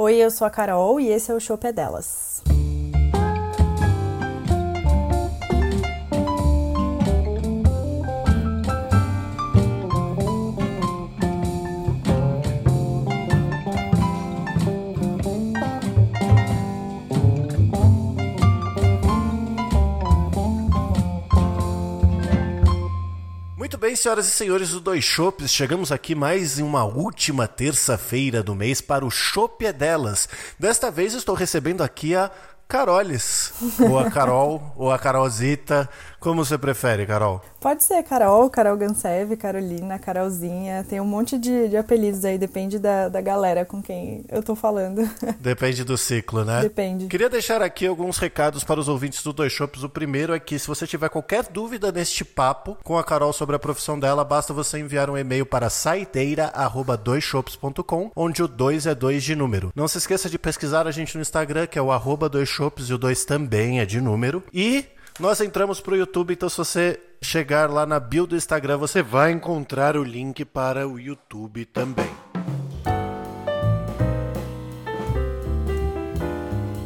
Oi, eu sou a Carol e esse é o Chopp é Delas. Senhoras e senhores do Dois Chopes, chegamos aqui mais em uma última terça-feira do mês para o Chopp é Delas. Desta vez estou recebendo aqui a Carolis, ou a Carol, ou a Carolzita, como você prefere, Carol? Pode ser Carol, Carol Gansev, Carolina, Carolzinha. Tem um monte de, de apelidos aí, depende da, da galera com quem eu tô falando. Depende do ciclo, né? Depende. Queria deixar aqui alguns recados para os ouvintes do Dois Shops. O primeiro é que se você tiver qualquer dúvida neste papo com a Carol sobre a profissão dela, basta você enviar um e-mail para saideira@doisshops.com, onde o 2 é 2 de número. Não se esqueça de pesquisar a gente no Instagram, que é o arroba dois shops, e o 2 também é de número. E nós entramos pro YouTube, então se você chegar lá na bio do Instagram, você vai encontrar o link para o YouTube também.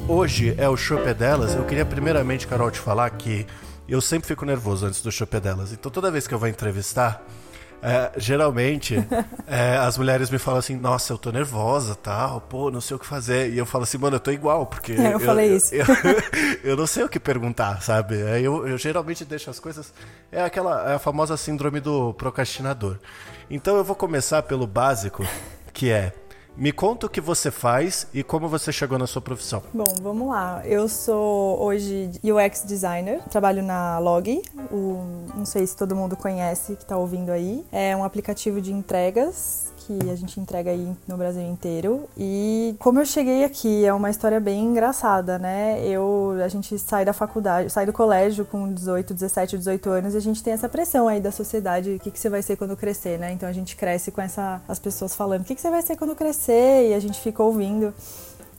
Hoje é o Chopé delas. Eu queria primeiramente, Carol, te falar que eu sempre fico nervoso antes do Chopé delas. Então toda vez que eu vou entrevistar, é, geralmente é, as mulheres me falam assim, nossa, eu tô nervosa, tal, pô, não sei o que fazer. E eu falo assim, mano, eu tô igual, porque. É, eu falei isso. Eu, eu, não sei o que perguntar, sabe? Aí Eu, eu geralmente deixo as coisas. É aquela é a famosa síndrome do procrastinador. Então eu vou começar pelo básico, que é. Me conta o que você faz e como você chegou na sua profissão. Bom, vamos lá. Eu sou hoje UX designer, trabalho na Log, o, não sei se todo mundo conhece que está ouvindo aí. É um aplicativo de entregas que a gente entrega aí no Brasil inteiro. E como eu cheguei aqui, é uma história bem engraçada, né? Eu, a gente sai da faculdade, sai do colégio com 18, 17, 18 anos e a gente tem essa pressão aí da sociedade, o que, que você vai ser quando crescer, né? Então a gente cresce com essa, as pessoas falando, o que, que você vai ser quando crescer? E a gente fica ouvindo.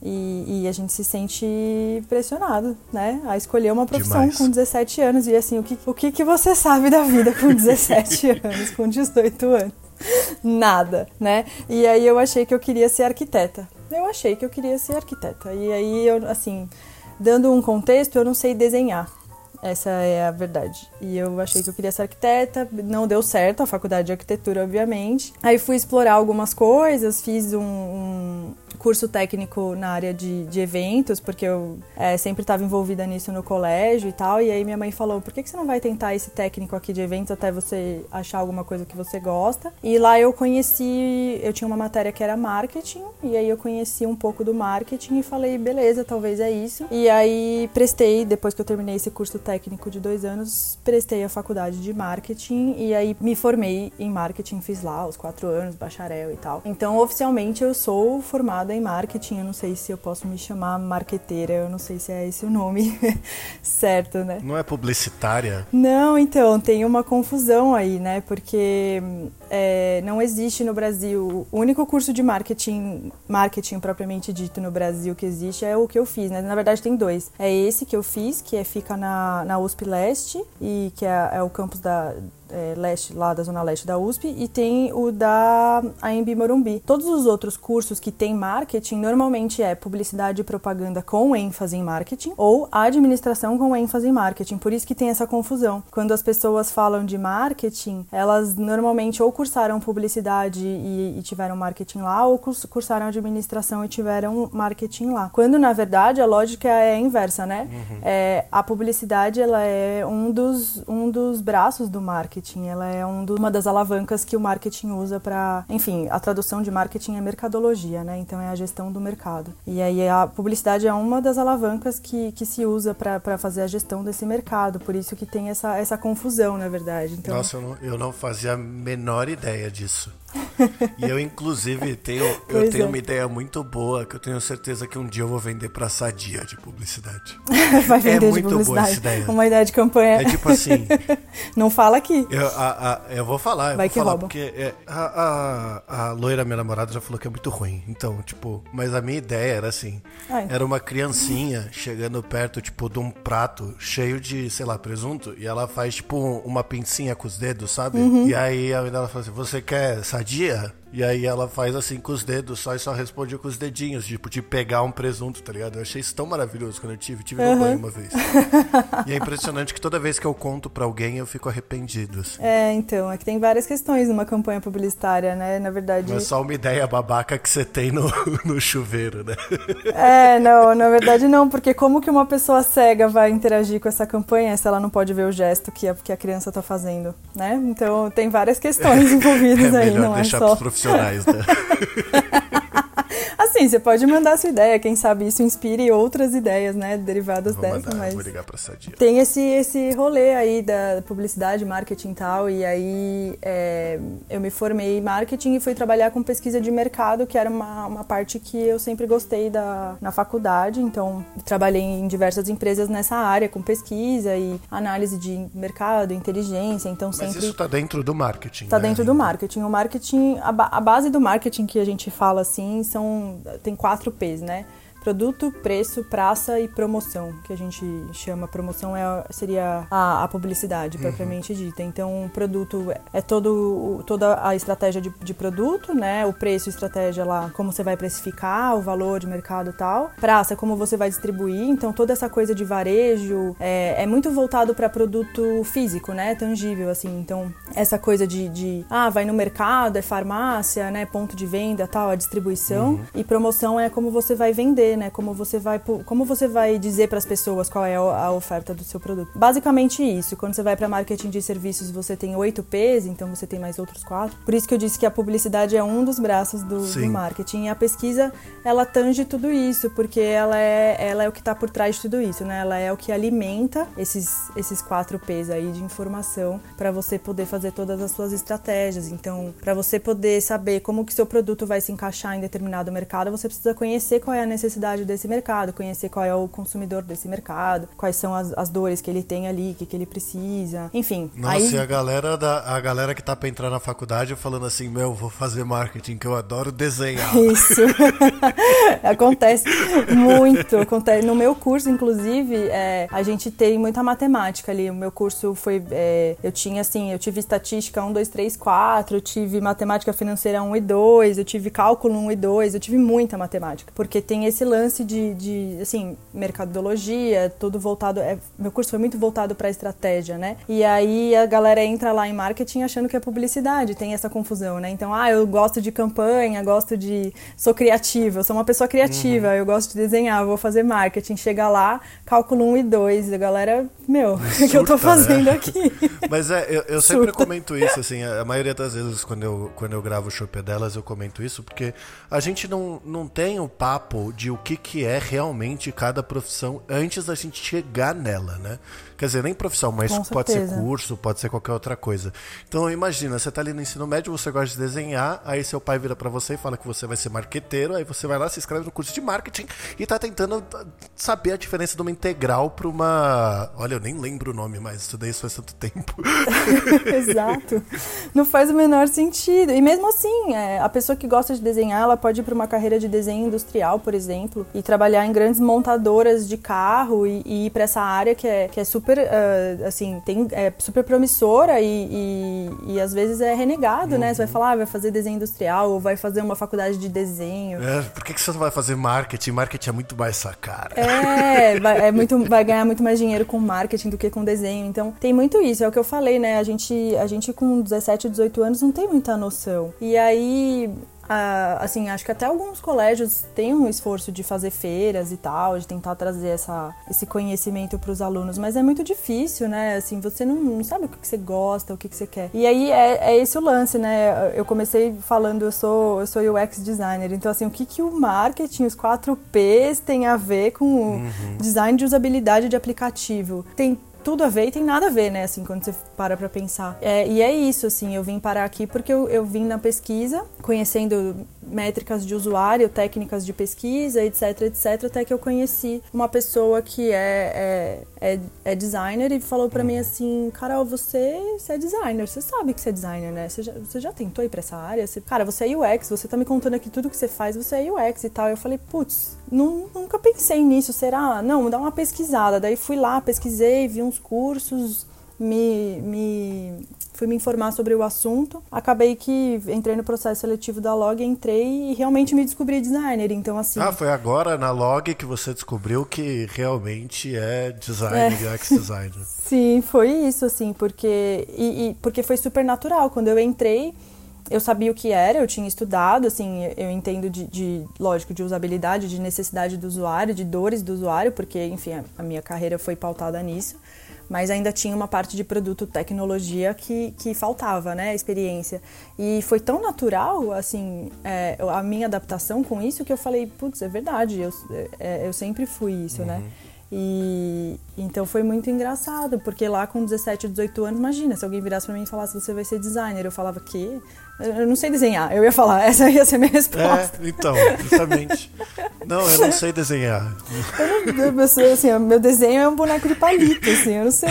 E, e, a gente se sente pressionado, né? A escolher uma profissão Demais. com 17 anos. E assim, o que, o que, que você sabe da vida com 17 anos, com 18 anos? Nada, né? E aí eu achei que eu queria ser arquiteta. Eu achei que eu queria ser arquiteta. E aí eu, assim, dando um contexto, eu não sei desenhar. Essa é a verdade. E eu achei que eu queria ser arquiteta, não deu certo a faculdade de arquitetura, obviamente. Aí fui explorar algumas coisas, fiz um, um curso técnico na área de, de eventos, porque eu é, sempre estava envolvida nisso no colégio e tal. E aí minha mãe falou: por que, que você não vai tentar esse técnico aqui de eventos até você achar alguma coisa que você gosta? E lá eu conheci, eu tinha uma matéria que era marketing, e aí eu conheci um pouco do marketing e falei: beleza, talvez é isso. E aí prestei, depois que eu terminei esse curso técnico de dois anos, prestei a faculdade de marketing e aí me formei em marketing, fiz lá os quatro anos, bacharel e tal. Então, oficialmente, eu sou formada em marketing. Eu não sei se eu posso me chamar marqueteira, eu não sei se é esse o nome certo, né? Não é publicitária? Não, então, tem uma confusão aí, né? Porque é, não existe no Brasil. O único curso de marketing, marketing propriamente dito no Brasil que existe é o que eu fiz, né? Na verdade, tem dois. É esse que eu fiz, que é, fica na, na USP Leste, e que é, é o campus da é, leste, lá da zona leste da USP, e tem o da AMB Morumbi. Todos os outros cursos que tem marketing normalmente é publicidade e propaganda com ênfase em marketing ou administração com ênfase em marketing. Por isso que tem essa confusão. Quando as pessoas falam de marketing, elas normalmente ou cursaram publicidade e, e tiveram marketing lá, ou cursaram administração e tiveram marketing lá. Quando na verdade a lógica é a inversa, né? Uhum. É, a publicidade ela é um dos, um dos braços do marketing marketing. Ela é um do, uma das alavancas que o marketing usa para, enfim, a tradução de marketing é mercadologia, né? Então é a gestão do mercado. E aí a publicidade é uma das alavancas que, que se usa para fazer a gestão desse mercado. Por isso que tem essa, essa confusão, na verdade. Então... Nossa, eu não, eu não fazia a menor ideia disso. e eu, inclusive, tenho, eu tenho é. uma ideia muito boa que eu tenho certeza que um dia eu vou vender pra Sadia de publicidade. Vai vender é muito de publicidade. boa essa ideia. Uma ideia de campanha. É tipo assim. Não fala aqui. Eu, a, a, eu vou falar. Eu Vai vou que falar rouba. Porque é, a, a, a loira, minha namorada, já falou que é muito ruim. Então, tipo, mas a minha ideia era assim: Ai. era uma criancinha chegando perto, tipo, de um prato cheio de, sei lá, presunto, e ela faz, tipo, uma pincinha com os dedos, sabe? Uhum. E aí a menina fala assim: você quer sadia? idea E aí ela faz assim com os dedos só e só responde com os dedinhos, tipo, de pegar um presunto, tá ligado? Eu achei isso tão maravilhoso quando eu tive. Tive uhum. no banho uma vez. e é impressionante que toda vez que eu conto para alguém eu fico arrependido. Assim. É, então, é que tem várias questões numa campanha publicitária, né? Na verdade. Não é só uma ideia babaca que você tem no, no chuveiro, né? É, não, na verdade não, porque como que uma pessoa cega vai interagir com essa campanha se ela não pode ver o gesto que a, que a criança tá fazendo, né? Então tem várias questões envolvidas é aí, não é só. Profissionais, né? Assim, você pode mandar sua ideia, quem sabe isso inspire outras ideias, né, derivadas vou dessa, mandar, mas vou ligar pra Sadia. Tem esse esse rolê aí da publicidade, marketing e tal, e aí é, eu me formei em marketing e fui trabalhar com pesquisa de mercado, que era uma, uma parte que eu sempre gostei da, na faculdade, então trabalhei em diversas empresas nessa área, com pesquisa e análise de mercado, inteligência, então sempre... Mas isso tá dentro do marketing, Tá né? dentro do marketing. O marketing, a, a base do marketing que a gente fala assim, são tem quatro P's, né? Produto, preço, praça e promoção, que a gente chama. Promoção é, seria a, a publicidade, uhum. propriamente dita. Então, o produto é todo, toda a estratégia de, de, produto, né? O preço, estratégia lá, como você vai precificar, o valor de mercado e tal. Praça, como você vai distribuir. Então, toda essa coisa de varejo é, é muito voltado para produto físico, né? Tangível, assim. Então, essa coisa de, de, ah, vai no mercado, é farmácia, né? Ponto de venda, tal, a distribuição. Uhum. E promoção é como você vai vender né? Como você vai, como você vai dizer para as pessoas qual é a oferta do seu produto. Basicamente isso. Quando você vai para marketing de serviços, você tem oito P's, então você tem mais outros quatro. Por isso que eu disse que a publicidade é um dos braços do, do marketing. E a pesquisa, ela tange tudo isso, porque ela é, ela é o que está por trás de tudo isso, né? Ela é o que alimenta esses, esses quatro P's aí de informação para você poder fazer todas as suas estratégias. Então, para você poder saber como que seu produto vai se encaixar em determinado mercado, você precisa conhecer qual é a necessidade necessidade desse mercado, conhecer qual é o consumidor desse mercado, quais são as, as dores que ele tem ali, o que, que ele precisa, enfim. Nossa, aí... e a galera, da, a galera que tá pra entrar na faculdade falando assim, meu, vou fazer marketing, que eu adoro desenhar. Isso. acontece muito. Acontece. No meu curso, inclusive, é, a gente tem muita matemática ali. O meu curso foi. É, eu tinha assim, eu tive estatística 1, 2, 3, 4, eu tive matemática financeira 1 e 2, eu tive cálculo 1 e 2, eu tive muita matemática. Porque tem esse lance de, de assim, mercadologia, tudo voltado. É, meu curso foi muito voltado para estratégia, né? E aí a galera entra lá em marketing achando que é publicidade, tem essa confusão, né? Então, ah, eu gosto de campanha, gosto de. sou criativa, eu sou uma pessoa criativa, uhum. eu gosto de desenhar, vou fazer marketing. Chega lá, cálculo 1 e 2, a galera, meu, o que eu tô fazendo né? aqui? Mas é, eu, eu sempre comento isso, assim, a maioria das vezes quando eu, quando eu gravo o show delas, eu comento isso, porque a gente não, não tem o papo de o que, que é realmente cada profissão antes da gente chegar nela, né? Quer dizer, nem profissão, mas Com pode certeza. ser curso, pode ser qualquer outra coisa. Então imagina, você tá ali no ensino médio, você gosta de desenhar, aí seu pai vira para você e fala que você vai ser marqueteiro, aí você vai lá, se inscreve no curso de marketing e tá tentando saber a diferença de uma integral para uma. Olha, eu nem lembro o nome, mas estudei isso faz tanto tempo. Exato. Não faz o menor sentido. E mesmo assim, é, a pessoa que gosta de desenhar, ela pode ir para uma carreira de desenho industrial, por exemplo, e trabalhar em grandes montadoras de carro e, e ir para essa área que é, que é super super, uh, assim, tem, é super promissora e, e, e às vezes é renegado, uhum. né? Você vai uhum. falar, ah, vai fazer desenho industrial ou vai fazer uma faculdade de desenho. É, por que, que você não vai fazer marketing? Marketing é muito mais essa cara. É, vai, é muito, vai ganhar muito mais dinheiro com marketing do que com desenho. Então, tem muito isso, é o que eu falei, né? A gente, a gente com 17, 18 anos não tem muita noção. E aí, Uh, assim, acho que até alguns colégios têm um esforço de fazer feiras e tal, de tentar trazer essa, esse conhecimento para os alunos, mas é muito difícil, né? Assim, você não, não sabe o que, que, você gosta, o que, que você quer. E aí é, é, esse o lance, né? Eu comecei falando, eu sou, eu sou UX designer, então assim, o que, que o marketing, os 4 Ps tem a ver com o uhum. design de usabilidade de aplicativo? Tem tudo a ver e tem nada a ver, né? Assim, quando você para pra pensar. É, e é isso, assim, eu vim parar aqui porque eu, eu vim na pesquisa, conhecendo métricas de usuário, técnicas de pesquisa, etc, etc, até que eu conheci uma pessoa que é, é, é, é designer e falou para mim assim, Carol, você, você é designer, você sabe que você é designer, né? Você já, você já tentou ir pra essa área? Você, cara, você é UX, você tá me contando aqui tudo que você faz, você é UX e tal. Eu falei, putz, nunca pensei nisso, será? Não, dá uma pesquisada. Daí fui lá, pesquisei, vi uns cursos, me, me fui me informar sobre o assunto. Acabei que entrei no processo seletivo da Log, entrei e realmente me descobri designer. Então, assim. Ah, foi agora na Log que você descobriu que realmente é designer, é. UX designer. Sim, foi isso, assim, porque. E, e, porque foi super natural. Quando eu entrei, eu sabia o que era, eu tinha estudado, assim, eu entendo de, de, lógico, de usabilidade, de necessidade do usuário, de dores do usuário, porque, enfim, a, a minha carreira foi pautada nisso mas ainda tinha uma parte de produto tecnologia que, que faltava, né, experiência. E foi tão natural, assim, é, a minha adaptação com isso que eu falei, putz, é verdade, eu, é, eu sempre fui isso, né. uhum. né. E então foi muito engraçado, porque lá com 17, 18 anos, imagina, se alguém virasse para mim e falasse você vai ser designer, eu falava que eu não sei desenhar. Eu ia falar, essa ia ser a minha resposta. É, então, justamente. não, eu não sei desenhar. Eu não, eu, assim, meu desenho é um boneco de palito, assim, eu não sei.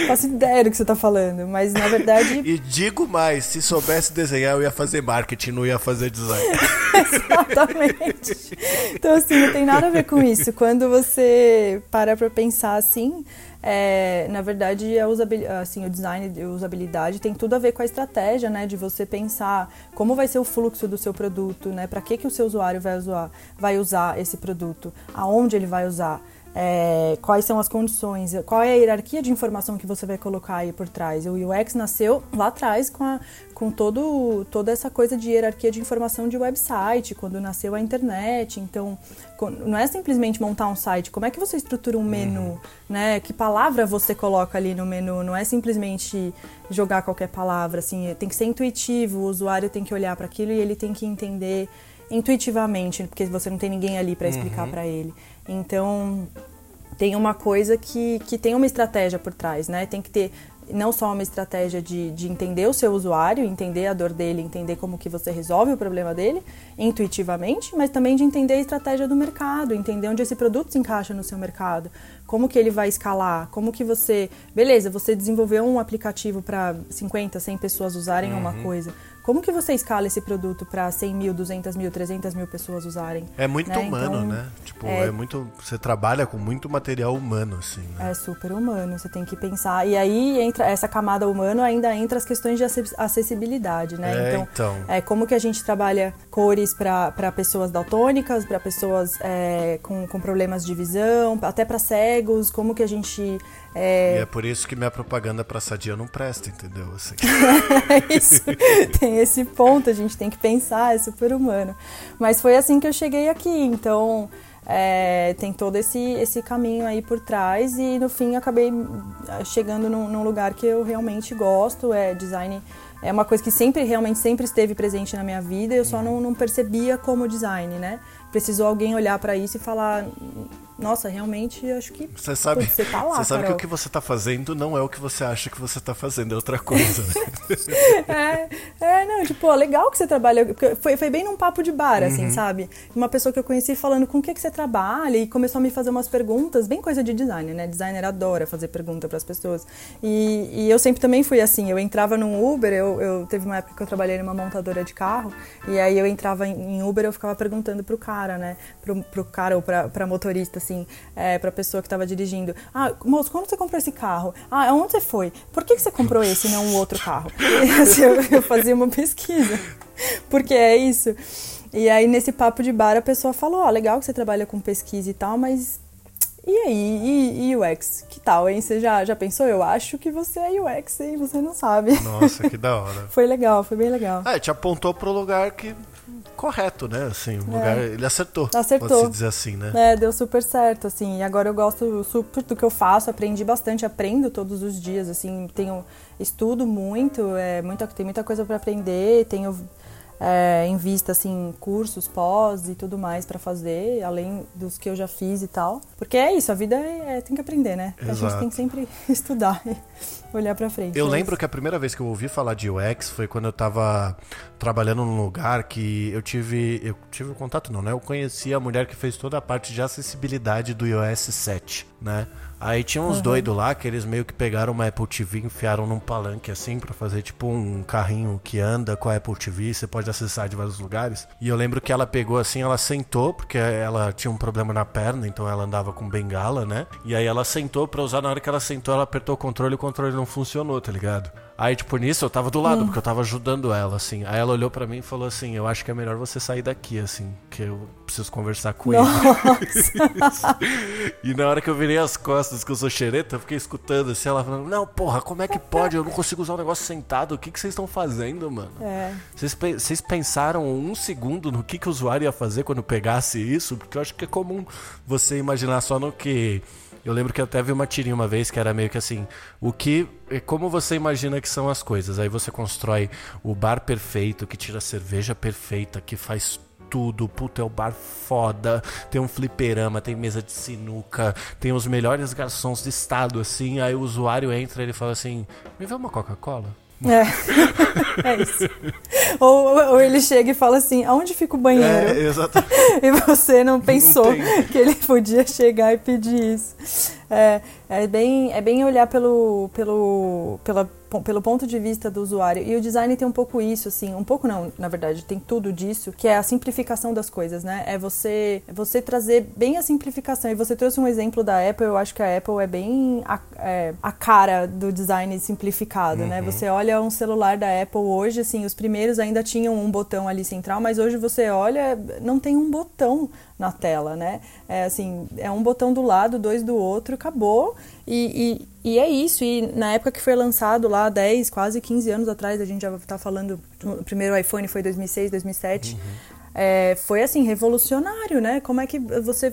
Eu faço ideia do que você está falando, mas na verdade. E digo mais, se soubesse desenhar, eu ia fazer marketing, não ia fazer design. Exatamente. Então, assim, não tem nada a ver com isso. Quando você para pra pensar assim é, na verdade, a usabilidade, assim, o design de usabilidade tem tudo a ver com a estratégia, né? De você pensar como vai ser o fluxo do seu produto, né? Para que, que o seu usuário vai usar, vai usar esse produto, aonde ele vai usar é, quais são as condições, qual é a hierarquia de informação que você vai colocar aí por trás. O UX nasceu lá atrás com, a, com todo, toda essa coisa de hierarquia de informação de website, quando nasceu a internet. Então, não é simplesmente montar um site, como é que você estrutura um menu, uhum. né? Que palavra você coloca ali no menu? Não é simplesmente jogar qualquer palavra, assim, tem que ser intuitivo, o usuário tem que olhar para aquilo e ele tem que entender intuitivamente, porque você não tem ninguém ali para explicar uhum. para ele. Então, tem uma coisa que, que tem uma estratégia por trás, né? Tem que ter não só uma estratégia de, de entender o seu usuário, entender a dor dele, entender como que você resolve o problema dele intuitivamente, mas também de entender a estratégia do mercado, entender onde esse produto se encaixa no seu mercado, como que ele vai escalar, como que você... Beleza, você desenvolveu um aplicativo para 50, 100 pessoas usarem uhum. uma coisa, como que você escala esse produto para 100 mil, 200 mil, 300 mil pessoas usarem? É muito né? humano, então, né? Tipo, é... é... muito. Você trabalha com muito material humano, assim. Né? É super humano, você tem que pensar. E aí entra essa camada humana, ainda entra as questões de acessibilidade, né? É, então, então, é como que a gente trabalha cores para pessoas daltônicas, para pessoas é, com, com problemas de visão, até para cegos, como que a gente é... E é por isso que minha propaganda pra Sadia não presta, entendeu? Assim. isso. Tem esse ponto, a gente tem que pensar, é super humano. Mas foi assim que eu cheguei aqui, então é, tem todo esse, esse caminho aí por trás e no fim acabei ah, chegando num, num, lugar que eu realmente gosto, é design é uma coisa que sempre, realmente sempre esteve presente na minha vida, eu só não, não percebia como design, né? Precisou alguém olhar para isso e falar, nossa, realmente acho que você sabe, você tá lá, você sabe que o que você tá fazendo não é o que você acha que você tá fazendo, é outra coisa. é, é, não, tipo, ó, legal que você trabalha, foi, foi bem num papo de bar, assim, uhum. sabe? Uma pessoa que eu conheci falando com o que que você trabalha e começou a me fazer umas perguntas, bem coisa de designer, né? Designer adora fazer pergunta para as pessoas. E, e, eu sempre também fui assim, eu entrava num Uber, eu, eu teve uma época que eu trabalhei numa montadora de carro, e aí eu entrava em, em Uber, eu ficava perguntando pro cara, né? Pro, pro cara ou pra, pra motorista, assim, é, para a pessoa que estava dirigindo: Ah, moço, quando você comprou esse carro? Ah, onde você foi? Por que, que você comprou esse e não um outro carro? E, assim, eu, eu fazia uma pesquisa, porque é isso. E aí, nesse papo de bar, a pessoa falou: Ó, oh, legal que você trabalha com pesquisa e tal, mas e aí, e, e UX? Que tal, hein? Você já, já pensou? Eu acho que você é UX, hein? Você não sabe. Nossa, que da hora. foi legal, foi bem legal. É, te apontou pro lugar que correto, né? Assim, o lugar, é. ele acertou. Acertou. Pode-se dizer assim, né? É, deu super certo, assim. E agora eu gosto super do que eu faço, aprendi bastante, aprendo todos os dias, assim, tenho estudo muito, é, muita, tem muita coisa para aprender, tenho é, em vista assim cursos pós e tudo mais para fazer além dos que eu já fiz e tal. Porque é isso a vida é, é tem que aprender né? A gente tem que sempre estudar e olhar para frente eu lembro que a primeira vez que eu ouvi falar de UX foi quando eu estava trabalhando num lugar que eu tive eu tive um contato não né? Eu conheci a mulher que fez toda a parte de acessibilidade do iOS 7 né Aí tinha uns uhum. doidos lá que eles meio que pegaram uma Apple TV e enfiaram num palanque assim para fazer tipo um carrinho que anda com a Apple TV. Você pode pode acessar de vários lugares. E eu lembro que ela pegou assim, ela sentou, porque ela tinha um problema na perna, então ela andava com bengala, né? E aí ela sentou pra usar, na hora que ela sentou, ela apertou o controle e o controle não funcionou, tá ligado? Aí, tipo, nisso eu tava do lado, hum. porque eu tava ajudando ela, assim. Aí ela olhou para mim e falou assim: Eu acho que é melhor você sair daqui, assim, que eu preciso conversar com Nossa. ele. e na hora que eu virei as costas, que eu sou xereta, eu fiquei escutando assim, ela falando: Não, porra, como é que pode? Eu não consigo usar um negócio sentado. O que, que vocês estão fazendo, mano? É. Vocês, vocês pensaram um segundo no que, que o usuário ia fazer quando pegasse isso? Porque eu acho que é comum você imaginar só no que eu lembro que eu até vi uma tirinha uma vez que era meio que assim, o que, como você imagina que são as coisas? Aí você constrói o bar perfeito, que tira a cerveja perfeita, que faz tudo, puta, é o bar foda, tem um fliperama, tem mesa de sinuca, tem os melhores garçons do estado, assim, aí o usuário entra e ele fala assim, me vê uma Coca-Cola? É, é isso. Ou, ou, ele chega e fala assim: aonde fica o banheiro? É, exatamente. e você não pensou não que ele podia chegar e pedir isso. É, é, bem, é bem olhar pelo, pelo, pela pelo ponto de vista do usuário. E o design tem um pouco isso, assim, um pouco não, na verdade, tem tudo disso, que é a simplificação das coisas, né? É você, é você trazer bem a simplificação. E você trouxe um exemplo da Apple, eu acho que a Apple é bem a, é, a cara do design simplificado, né? uhum. né? Você olha um celular da Apple hoje, assim, os primeiros ainda tinham um botão ali central, mas hoje você olha, não tem um botão na tela, né? É assim, é um botão do lado, dois do outro, acabou. E, e, e, é isso. E na época que foi lançado lá, 10, quase 15 anos atrás, a gente já está falando, o primeiro iPhone foi 2006, 2007. Uhum. É, foi assim, revolucionário, né? Como é que você.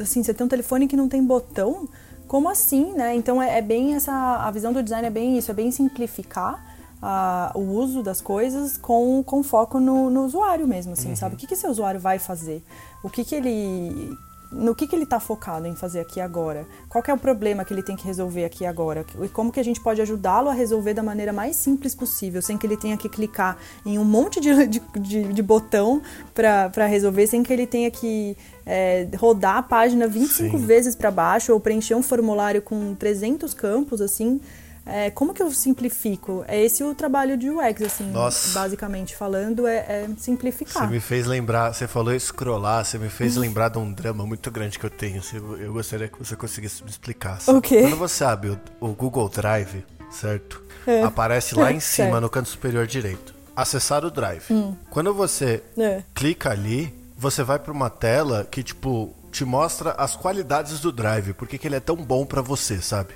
Assim, você tem um telefone que não tem botão? Como assim, né? Então é, é bem essa. A visão do design é bem isso, é bem simplificar a, o uso das coisas com, com foco no, no usuário mesmo, assim, uhum. sabe? O que, que esse usuário vai fazer? O que, que ele no que, que ele está focado em fazer aqui agora? Qual é o problema que ele tem que resolver aqui agora? E como que a gente pode ajudá-lo a resolver da maneira mais simples possível, sem que ele tenha que clicar em um monte de, de, de, de botão para resolver, sem que ele tenha que é, rodar a página 25 Sim. vezes para baixo ou preencher um formulário com 300 campos, assim. É, como que eu simplifico? É esse o trabalho de UX, assim, Nossa. basicamente falando, é, é, simplificar. Você me fez lembrar, você falou scrollar, você me fez lembrar de um drama muito grande que eu tenho. Eu gostaria que você conseguisse me explicar. Quando você abre o, o Google Drive, certo? É. Aparece lá em cima, no canto superior direito. Acessar o Drive. Hum. Quando você é. clica ali, você vai para uma tela que, tipo, te mostra as qualidades do Drive, porque que ele é tão bom para você, sabe?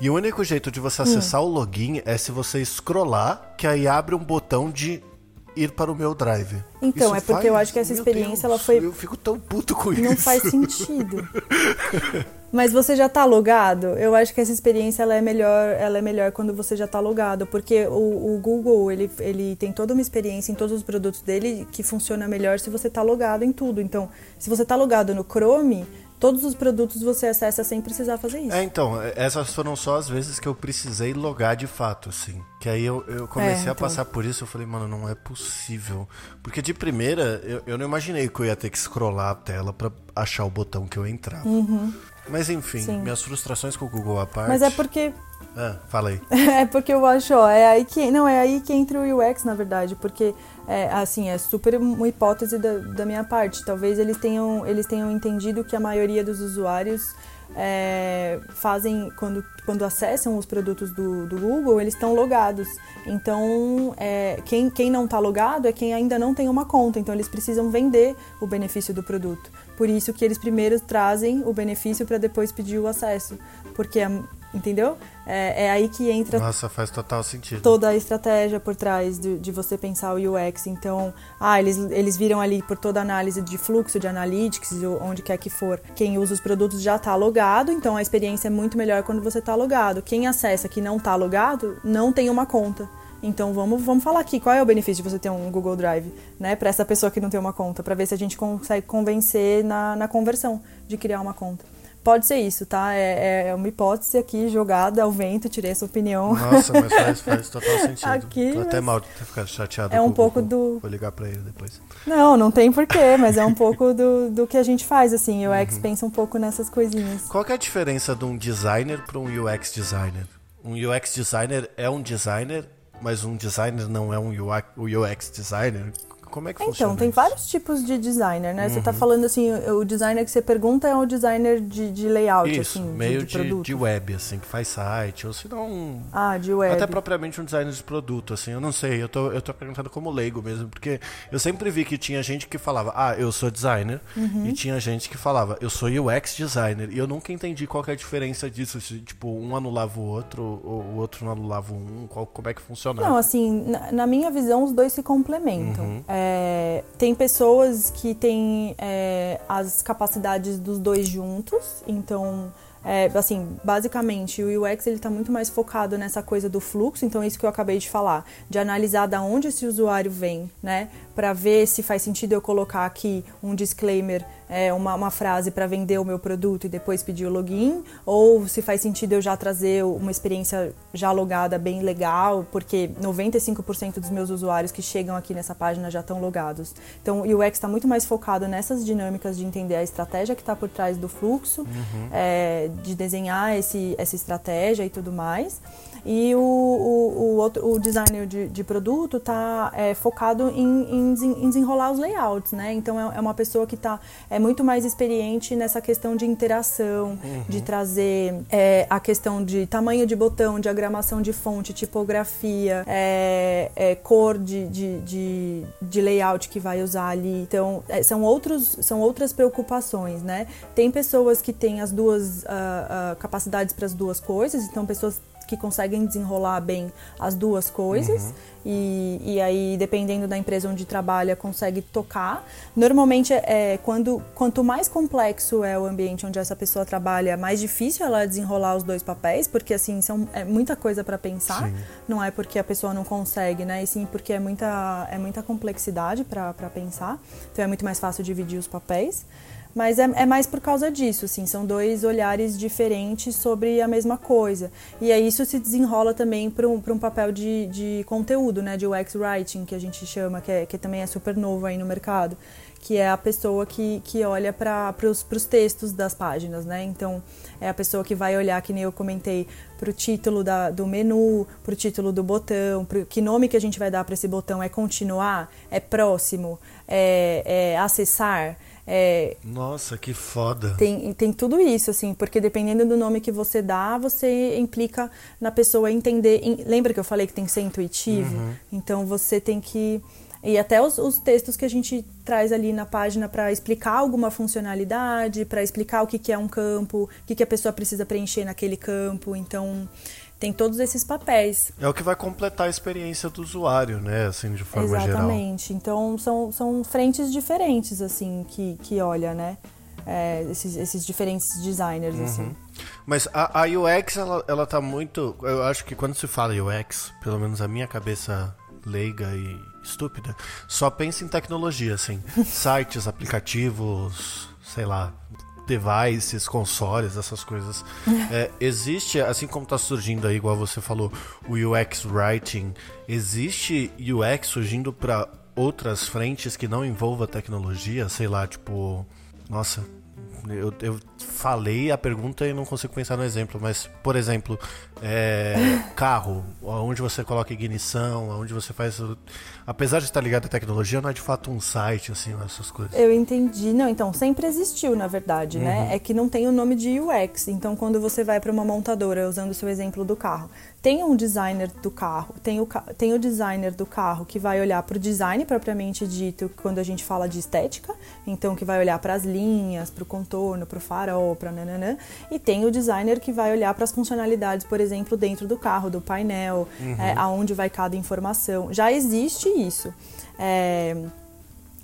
E o único jeito de você acessar hum. o login é se você scrollar, que aí abre um botão de ir para o meu drive. Então, isso é porque faz... eu acho que essa experiência Deus, ela foi. Eu fico tão puto com isso. Não faz sentido. Mas você já está logado? Eu acho que essa experiência ela é melhor, ela é melhor quando você já está logado, porque o, o, Google ele, ele tem toda uma experiência em todos os produtos dele que funciona melhor se você está logado em tudo. Então, se você está logado no Chrome, todos os produtos você acessa sem precisar fazer isso. É, então, essas foram só as vezes que eu precisei logar de fato, assim. Que aí eu, eu comecei é, então. a passar por isso, eu falei, mano, não é possível. Porque de primeira, eu, eu não imaginei que eu ia ter que scrollar a tela para achar o botão que eu entrava. Uhum. Mas enfim, Sim. minhas frustrações com o Google à parte. Mas é porque ah, fala aí. é porque eu acho, ó, é aí que. Não, é aí que entra o UX, na verdade, porque é, assim, é super uma hipótese da, da minha parte. Talvez eles tenham, eles tenham entendido que a maioria dos usuários é, fazem, quando, quando acessam os produtos do, do Google, eles estão logados. Então, é, quem, quem não está logado é quem ainda não tem uma conta. Então, eles precisam vender o benefício do produto. Por isso que eles primeiro trazem o benefício para depois pedir o acesso. Porque Entendeu? É, é, aí que entra. Nossa, faz total sentido. Toda a estratégia por trás de, de, você pensar o UX. Então, ah, eles, eles viram ali por toda a análise de fluxo, de analytics, onde quer que for. Quem usa os produtos já está logado, então a experiência é muito melhor quando você está logado. Quem acessa que não está logado, não tem uma conta. Então vamos, vamos falar aqui qual é o benefício de você ter um Google Drive, né, para essa pessoa que não tem uma conta, para ver se a gente consegue convencer na, na conversão de criar uma conta. Pode ser isso, tá? É, é uma hipótese aqui jogada ao vento, tirei essa opinião. Nossa, mas faz, faz total sentido. Aqui, Tô até mal de ter ficado chateado. É um pouco do. Vou ligar pra ele depois. Não, não tem porquê, mas é um pouco do, do que a gente faz, assim. O UX uhum. pensa um pouco nessas coisinhas. Qual é a diferença de um designer para um UX designer? Um UX designer é um designer mas um designer não é um UX designer? Como é que então, funciona? Então, tem isso? vários tipos de designer, né? Uhum. Você está falando assim, o designer que você pergunta é o designer de, de layout, isso, assim, meio de, de, produto. de web, assim, que faz site, ou se não... Ah, de web. Até propriamente um designer de produto, assim, eu não sei, eu tô, eu tô perguntando como leigo mesmo, porque eu sempre vi que tinha gente que falava, ah, eu sou designer, uhum. e tinha gente que falava, eu sou UX designer, e eu nunca entendi qual é a diferença disso, se, tipo, um anulava o outro, ou o outro não anulava um, qual, como é que funcionava? Não, assim, na, na minha visão, os dois se complementam. Uhum. É, tem pessoas que têm é, as capacidades dos dois juntos, então é, assim, basicamente, o UX ele está muito mais focado nessa coisa do fluxo, então isso que eu acabei de falar, de analisar da onde esse usuário vem, né, para ver se faz sentido eu colocar aqui um disclaimer é, uma, uma frase para vender o meu produto e depois pedir o login, ou se faz sentido eu já trazer uma experiência já logada bem legal, porque 95% dos meus usuários que chegam aqui nessa página já estão logados. Então o UX está muito mais focado nessas dinâmicas de entender a estratégia que está por trás do fluxo, uhum. é, de desenhar esse, essa estratégia e tudo mais. E o, o, o, outro, o designer de, de produto está é, focado em, em, desenrolar os layouts, né? Então é, é uma pessoa que está é muito mais experiente nessa questão de interação, uhum. de trazer é, a questão de tamanho de botão, diagramação de fonte, tipografia, é, é, cor de, de, de, de, layout que vai usar ali. Então é, são, outros, são outras preocupações, né? Tem pessoas que têm as duas uh, uh, capacidades para as duas coisas, então pessoas que conseguem desenrolar bem as duas coisas. Uhum. E, e aí, dependendo da empresa onde trabalha, consegue tocar. Normalmente, é, quando, quanto mais complexo é o ambiente onde essa pessoa trabalha, mais difícil ela desenrolar os dois papéis, porque assim, são, é muita coisa para pensar. Sim. Não é porque a pessoa não consegue, né? E sim porque é muita, é muita complexidade para pensar. Então, é muito mais fácil dividir os papéis. Mas é, é, mais por causa disso, assim, são dois olhares diferentes sobre a mesma coisa. E aí isso se desenrola também para um, um papel de, de conteúdo, né, de UX Writing, que a gente chama, que, é, que também é super novo aí no mercado, que é a pessoa que, que olha para os textos das páginas, né? Então, é a pessoa que vai olhar, que nem eu comentei, para o título da, do menu, para o título do botão, pro, que nome que a gente vai dar para esse botão, é continuar, é próximo, é, é acessar, é, Nossa, que foda. Tem, tem tudo isso, assim, porque dependendo do nome que você dá, você implica na pessoa entender. Em, lembra que eu falei que tem que ser intuitivo? Uhum. Então você tem que. E até os, os, textos que a gente traz ali na página para explicar alguma funcionalidade, para explicar o que, que é um campo, o que, que a pessoa precisa preencher naquele campo. Então, tem todos esses papéis. É o que vai completar a experiência do usuário, né, assim, de forma Exatamente. geral. Exatamente. Então, são, são frentes diferentes, assim, que, que olha, né, é, esses, esses diferentes designers, uhum. assim. Mas a, a UX, ela, ela tá muito... Eu acho que quando se fala UX, pelo menos a minha cabeça leiga e estúpida, só pensa em tecnologia, assim. Sites, aplicativos, sei lá, devices, consoles, essas coisas. É, existe, assim como está surgindo aí, igual você falou, o UX Writing, existe UX surgindo para outras frentes que não envolva tecnologia, sei lá, tipo, nossa, eu, eu falei a pergunta e não consigo pensar no exemplo, mas, por exemplo, é, carro, onde você coloca ignição, onde você faz. Apesar de estar ligado à tecnologia, não é de fato um site, assim, essas coisas. Eu entendi. Não, então, sempre existiu, na verdade, né? uhum. né? É que não tem o nome de UX. Então, quando você vai para uma montadora, usando o seu exemplo do carro, tem um designer do carro, tem o, tem o designer do carro que vai olhar para o design propriamente dito, quando a gente fala de estética, então que vai olhar para as linhas, para o contorno, para o farol, para nananã, e tem o designer que vai olhar para as funcionalidades, por exemplo, dentro do carro, do painel, uhum. é, aonde vai cada informação. Já existe isso. É,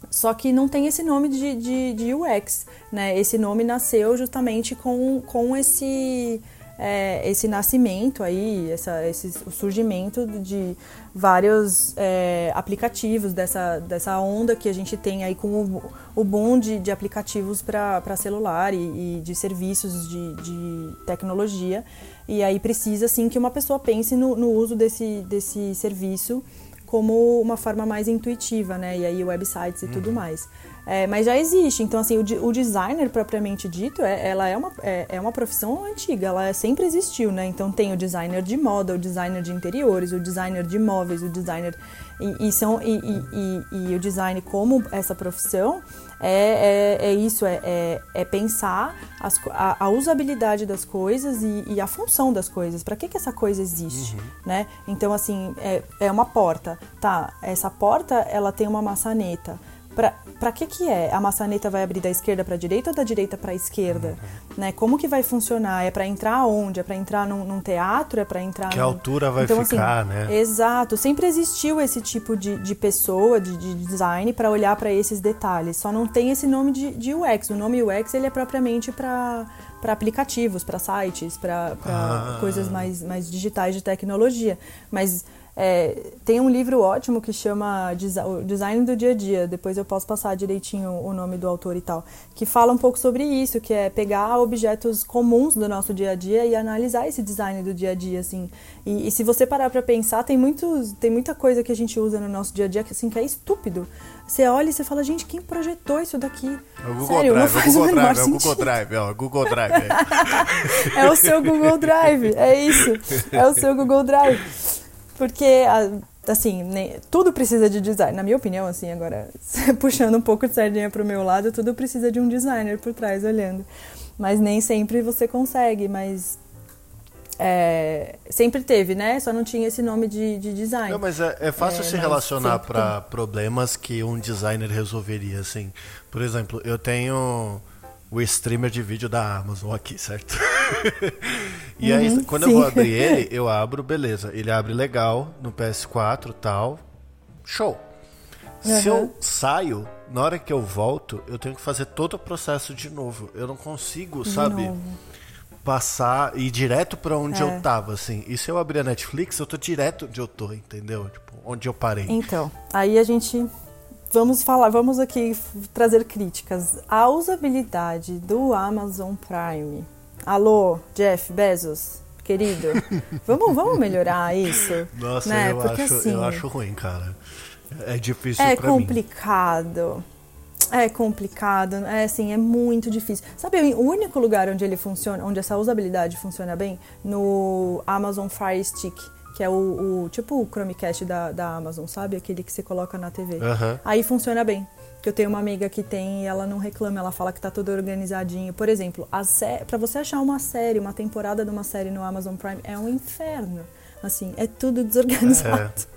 só que não tem esse nome de, de, de UX, né? Esse nome nasceu justamente com, com esse é, esse nascimento aí, essa, esse, o surgimento de vários é, aplicativos dessa, dessa onda que a gente tem aí com o, o boom de, de aplicativos para celular e, e, de serviços de, de, tecnologia. E aí precisa sim que uma pessoa pense no, no uso desse, desse serviço como uma forma mais intuitiva, né? E aí websites e uhum. tudo mais. É, mas já existe, então assim, o, o designer propriamente dito, é, ela é uma, é, é, uma profissão antiga, ela sempre existiu, né? Então tem o designer de moda, o designer de interiores, o designer de móveis, o designer... E, e são, e, e, e, o design como essa profissão é, é, é isso, é, é, é pensar as, a, a, usabilidade das coisas e, e, a função das coisas. Para que, que essa coisa existe, uhum. né? Então, assim, é, é uma porta. Tá, essa porta, ela tem uma maçaneta. Para que que é? A maçaneta vai abrir da esquerda para a direita ou da direita para a esquerda? Uhum. Né? Como que vai funcionar? É para entrar onde? É para entrar num, num, teatro? É para entrar Que num... altura vai então, ficar, assim, né? Exato. Sempre existiu esse tipo de, de pessoa, de, de design, para olhar para esses detalhes. Só não tem esse nome de, de UX. O nome UX ele é propriamente para para aplicativos, para sites, para ah. coisas mais, mais digitais de tecnologia. Mas é, tem um livro ótimo que chama Design do Dia a Dia, depois eu posso passar direitinho o nome do autor e tal, que fala um pouco sobre isso, que é pegar objetos comuns do nosso dia a dia e analisar esse design do dia a dia, assim. E, e se você parar para pensar, tem, muitos, tem muita coisa que a gente usa no nosso dia a dia que, assim, que é estúpido. Você olha e você fala, gente, quem projetou isso daqui? É o Google Sério, Drive, é o Google Drive, é o Google Drive, é o Google Drive. É. é o seu Google Drive, é isso. É o seu Google Drive. Porque, assim, tudo precisa de design. Na minha opinião, assim, agora, puxando um pouco de sardinha pro meu lado, tudo precisa de um designer por trás olhando. Mas nem sempre você consegue, mas é, sempre teve, né? Só não tinha esse nome de, de design. Não, mas é, é fácil é, se relacionar para problemas que um designer resolveria, assim. Por exemplo, eu tenho o streamer de vídeo da Amazon aqui, certo? e aí, uhum, quando sim. eu vou abrir ele, eu abro, beleza. Ele abre legal no PS4 tal. Show. Uhum. Se eu saio, na hora que eu volto, eu tenho que fazer todo o processo de novo. Eu não consigo, de sabe? Novo. Passar e ir direto para onde é. eu tava, assim. E se eu abrir a Netflix, eu tô direto onde eu tô, entendeu? Tipo, onde eu parei. Então, aí a gente vamos falar, vamos aqui trazer críticas. A usabilidade do Amazon Prime. Alô, Jeff Bezos, querido, vamos, vamos melhorar isso? Nossa, né? eu, Porque, acho, assim, eu acho ruim, cara. É difícil É complicado. Mim. É complicado, é assim, é muito difícil. Sabe, o único lugar onde ele funciona, onde essa usabilidade funciona bem, no Amazon Fire Stick que é o, o, tipo o Chromecast da, da Amazon, sabe? Aquele que você coloca na TV. Uhum. Aí funciona bem. Que eu tenho uma amiga que tem e ela não reclama, ela fala que tá tudo organizadinho. Por exemplo, para você achar uma série, uma temporada de uma série no Amazon Prime é um inferno. Assim, é tudo desorganizado. É.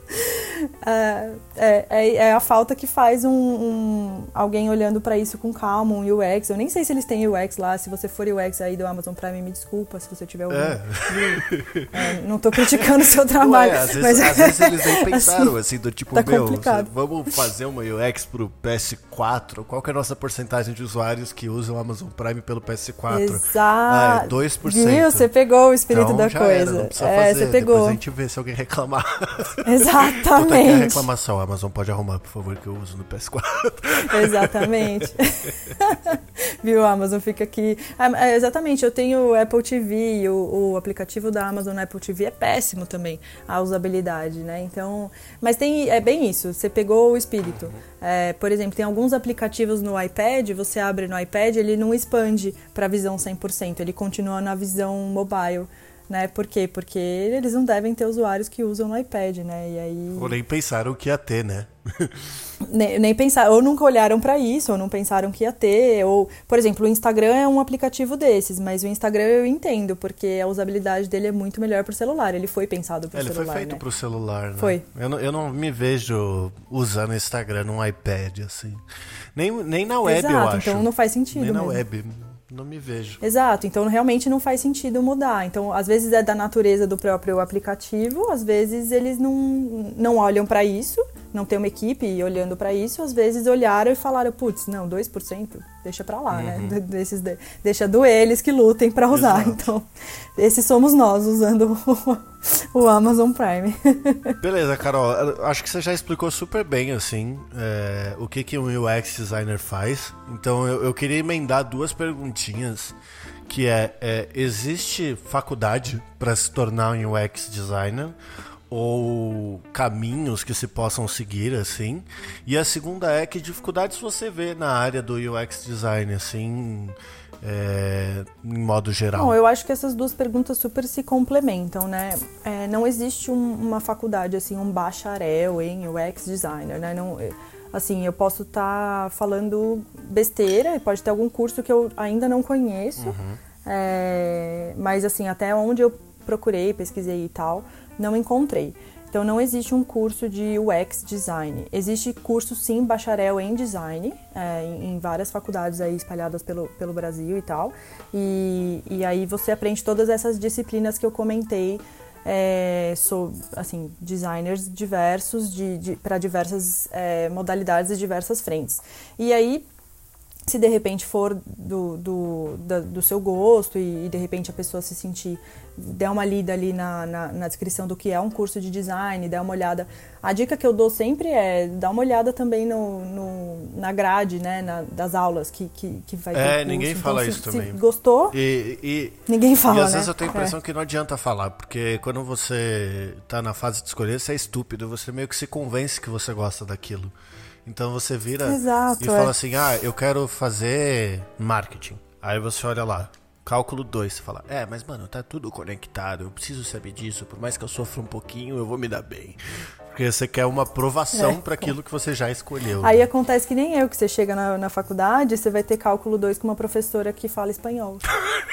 É, é, é, é, a falta que faz um, um alguém olhando para isso com calma, um UX. Eu nem sei se eles têm UX lá. Se você for UX aí do Amazon Prime, me desculpa se você tiver ouvindo. É. é não tô criticando o seu trabalho. Ué, às, vezes, mas, às vezes eles nem pensaram assim, assim do tipo, tá meu, vamos fazer uma UX pro PS4. Qual que é a nossa porcentagem de usuários que usam o Amazon Prime pelo PS4? Exato. Ah, é 2%. Viu? Você pegou o espírito então, da coisa. Era, é, fazer. Você pegou. Depois a gente vê se alguém reclamar. Exatamente. Puta, a reclamação, a Amazon pode arrumar, por favor, que eu uso no PS4. Exatamente. Viu, Amazon fica aqui. É, exatamente, eu tenho o Apple TV, o, o aplicativo da Amazon no Apple TV é péssimo também, a usabilidade, né? Então, mas tem, é bem isso, você pegou o espírito. É, por exemplo, tem alguns aplicativos no iPad, você abre no iPad, ele não expande para visão 100%, ele continua na visão mobile né? Por quê? Porque eles não devem ter usuários que usam no iPad, né? E aí... Ou nem pensaram que ia ter, né? nem, nem pensaram, ou nunca olharam para isso, ou não pensaram que ia ter, ou, por exemplo, o Instagram é um aplicativo desses, mas o Instagram eu entendo, porque a usabilidade dele é muito melhor para o celular, ele foi pensado para celular, Ele foi feito né? para o celular, né? Foi. Eu não, eu não me vejo usando o Instagram num iPad, assim. Nem, nem na web, Exato, eu acho. então não faz sentido Nem mesmo. na web não me vejo. Exato, então realmente não faz sentido mudar. Então, às vezes é da natureza do próprio aplicativo, às vezes eles não, não olham para isso, não tem uma equipe olhando para isso, às vezes olharam e falaram, putz, não, 2%, deixa para lá, né? uhum. né? Desses, deixa do eles que lutem para usar. Exato. Então, esses somos nós usando o, o Amazon Prime. Beleza, Carol, acho que você já explicou super bem, assim, é, o que, que um UX designer faz. Então, eu, eu queria emendar duas perguntinhas que é, é existe faculdade para se tornar um UX designer ou caminhos que se possam seguir, assim. E a segunda é que dificuldades você vê na área do UX design, assim, é, em modo geral. Bom, eu acho que essas duas perguntas super se complementam, né? É, não existe um, uma faculdade, assim, um bacharel em UX designer, né? Não, assim, eu posso estar tá falando besteira e pode ter algum curso que eu ainda não conheço, uhum. é, mas assim, até onde eu procurei, pesquisei e tal, não encontrei. Então não existe um curso de UX design. Existe curso sim bacharel em design é, em, várias faculdades aí espalhadas pelo, pelo Brasil e tal. E, e aí você aprende todas essas disciplinas que eu comentei é, sou assim designers diversos de, de para diversas é, modalidades e diversas frentes. E aí se de repente for do, do, da, do seu gosto e, e, de repente a pessoa se sentir, der uma lida ali na, na, na, descrição do que é um curso de design, der uma olhada. A dica que eu dou sempre é dar uma olhada também no, no na grade, né, na, das aulas que, que, que vai ter. É, ninguém então, fala se, isso também. Se gostou? E, e ninguém fala. E às né? vezes eu tenho a impressão é. que não adianta falar, porque quando você está na fase de escolher, você é estúpido, você meio que se convence que você gosta daquilo. Então você vira Exato, e fala é. assim: ah, eu quero fazer marketing. Aí você olha lá, cálculo 2, você fala: é, mas mano, tá tudo conectado, eu preciso saber disso, por mais que eu sofra um pouquinho, eu vou me dar bem. Porque você quer uma aprovação é. para aquilo que você já escolheu. Aí né? acontece que nem eu, que você chega na, na faculdade, você vai ter cálculo 2 com uma professora que fala espanhol.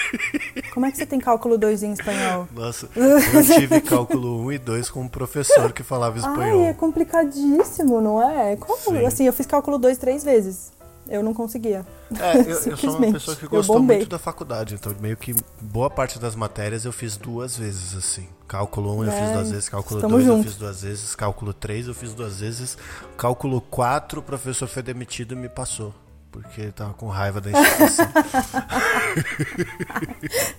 Como é que você tem cálculo 2 em espanhol? Nossa, eu tive cálculo 1 um e 2 com um professor que falava espanhol. Ai, é complicadíssimo, não é? Como? Sim. Assim, eu fiz cálculo 2 três vezes eu não conseguia. É, eu, eu sou uma pessoa que gostou muito da faculdade, então meio que boa parte das matérias eu fiz duas vezes, assim. Cálculo 1 um, eu fiz duas vezes, cálculo 2 eu fiz duas vezes, cálculo 3 eu fiz duas vezes, cálculo 4 o professor foi demitido e me passou. Porque tava com raiva da instituição.